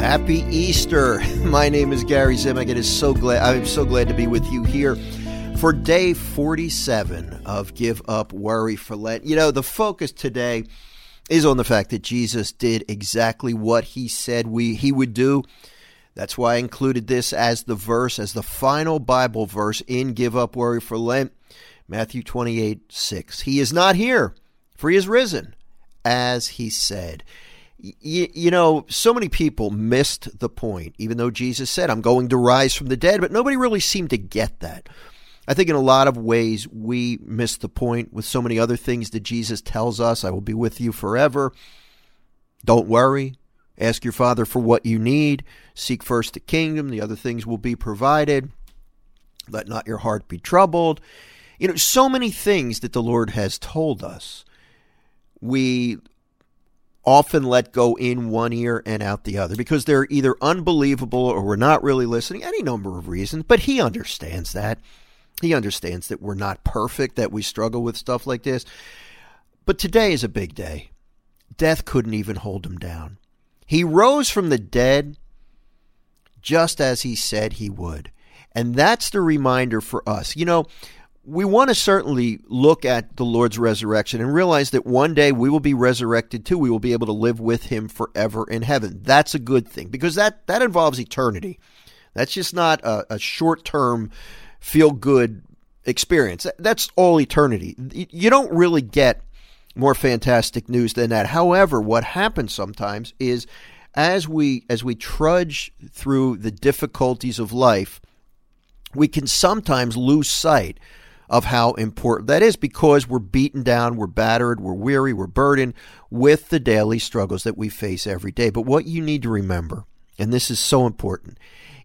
happy Easter. My name is Gary Zimak. It is so glad I'm so glad to be with you here for day 47 of Give Up Worry for Lent. You know, the focus today is on the fact that Jesus did exactly what he said we he would do. That's why I included this as the verse, as the final Bible verse in Give Up Worry for Lent, Matthew 28 6. He is not here, for he is risen, as he said. You, you know, so many people missed the point, even though Jesus said, I'm going to rise from the dead, but nobody really seemed to get that. I think in a lot of ways we miss the point with so many other things that Jesus tells us I will be with you forever. Don't worry. Ask your Father for what you need. Seek first the kingdom. The other things will be provided. Let not your heart be troubled. You know, so many things that the Lord has told us. We often let go in one ear and out the other because they're either unbelievable or we're not really listening, any number of reasons. But He understands that. He understands that we're not perfect, that we struggle with stuff like this. But today is a big day. Death couldn't even hold him down. He rose from the dead just as he said he would. And that's the reminder for us. You know, we want to certainly look at the Lord's resurrection and realize that one day we will be resurrected too. We will be able to live with him forever in heaven. That's a good thing because that, that involves eternity. That's just not a, a short term feel good experience. That's all eternity. You don't really get more fantastic news than that. However, what happens sometimes is as we as we trudge through the difficulties of life, we can sometimes lose sight of how important that is because we're beaten down, we're battered, we're weary, we're burdened with the daily struggles that we face every day. But what you need to remember, and this is so important,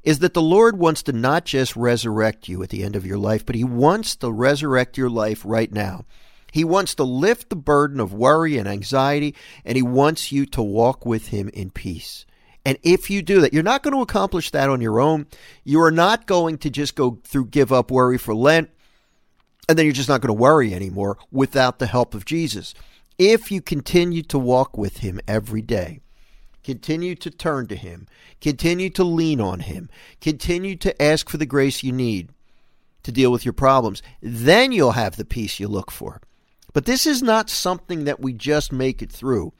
is that the Lord wants to not just resurrect you at the end of your life, but He wants to resurrect your life right now. He wants to lift the burden of worry and anxiety, and He wants you to walk with Him in peace. And if you do that, you're not going to accomplish that on your own. You are not going to just go through give up worry for Lent, and then you're just not going to worry anymore without the help of Jesus. If you continue to walk with Him every day, Continue to turn to Him. Continue to lean on Him. Continue to ask for the grace you need to deal with your problems. Then you'll have the peace you look for. But this is not something that we just make it through.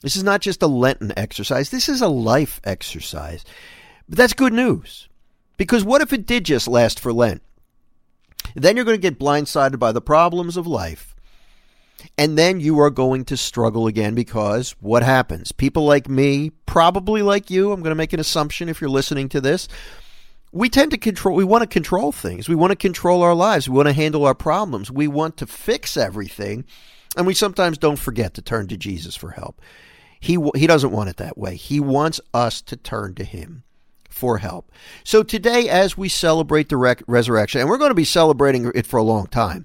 This is not just a Lenten exercise. This is a life exercise. But that's good news. Because what if it did just last for Lent? Then you're going to get blindsided by the problems of life. And then you are going to struggle again because what happens? People like me, probably like you, I'm going to make an assumption if you're listening to this. We tend to control, we want to control things. We want to control our lives. We want to handle our problems. We want to fix everything. And we sometimes don't forget to turn to Jesus for help. He, he doesn't want it that way. He wants us to turn to Him for help. So today, as we celebrate the rec- resurrection, and we're going to be celebrating it for a long time,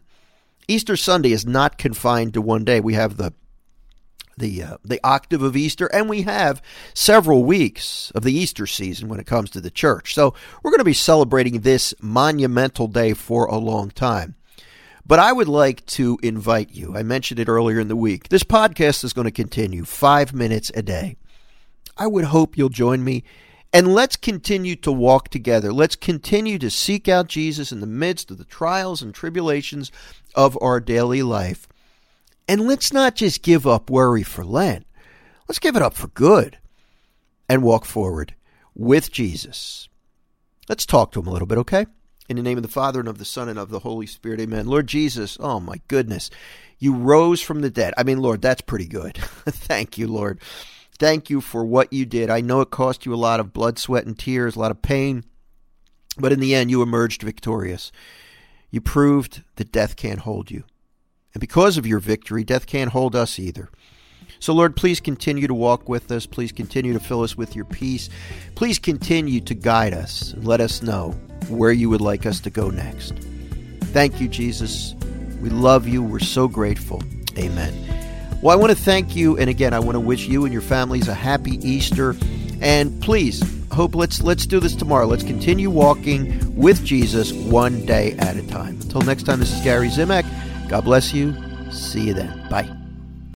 Easter Sunday is not confined to one day. We have the the uh, the octave of Easter, and we have several weeks of the Easter season when it comes to the church. So we're going to be celebrating this monumental day for a long time. But I would like to invite you. I mentioned it earlier in the week. This podcast is going to continue five minutes a day. I would hope you'll join me and let's continue to walk together. Let's continue to seek out Jesus in the midst of the trials and tribulations of our daily life. And let's not just give up worry for Lent. Let's give it up for good and walk forward with Jesus. Let's talk to him a little bit, okay? In the name of the Father and of the Son and of the Holy Spirit, amen. Lord Jesus, oh my goodness, you rose from the dead. I mean, Lord, that's pretty good. Thank you, Lord. Thank you for what you did. I know it cost you a lot of blood, sweat, and tears, a lot of pain, but in the end, you emerged victorious. You proved that death can't hold you. And because of your victory, death can't hold us either. So, Lord, please continue to walk with us. Please continue to fill us with your peace. Please continue to guide us and let us know where you would like us to go next. Thank you, Jesus. We love you. We're so grateful. Amen. Well, I want to thank you, and again, I want to wish you and your families a happy Easter. And please, hope let's let's do this tomorrow. Let's continue walking with Jesus one day at a time. Until next time, this is Gary Zimak. God bless you. See you then. Bye.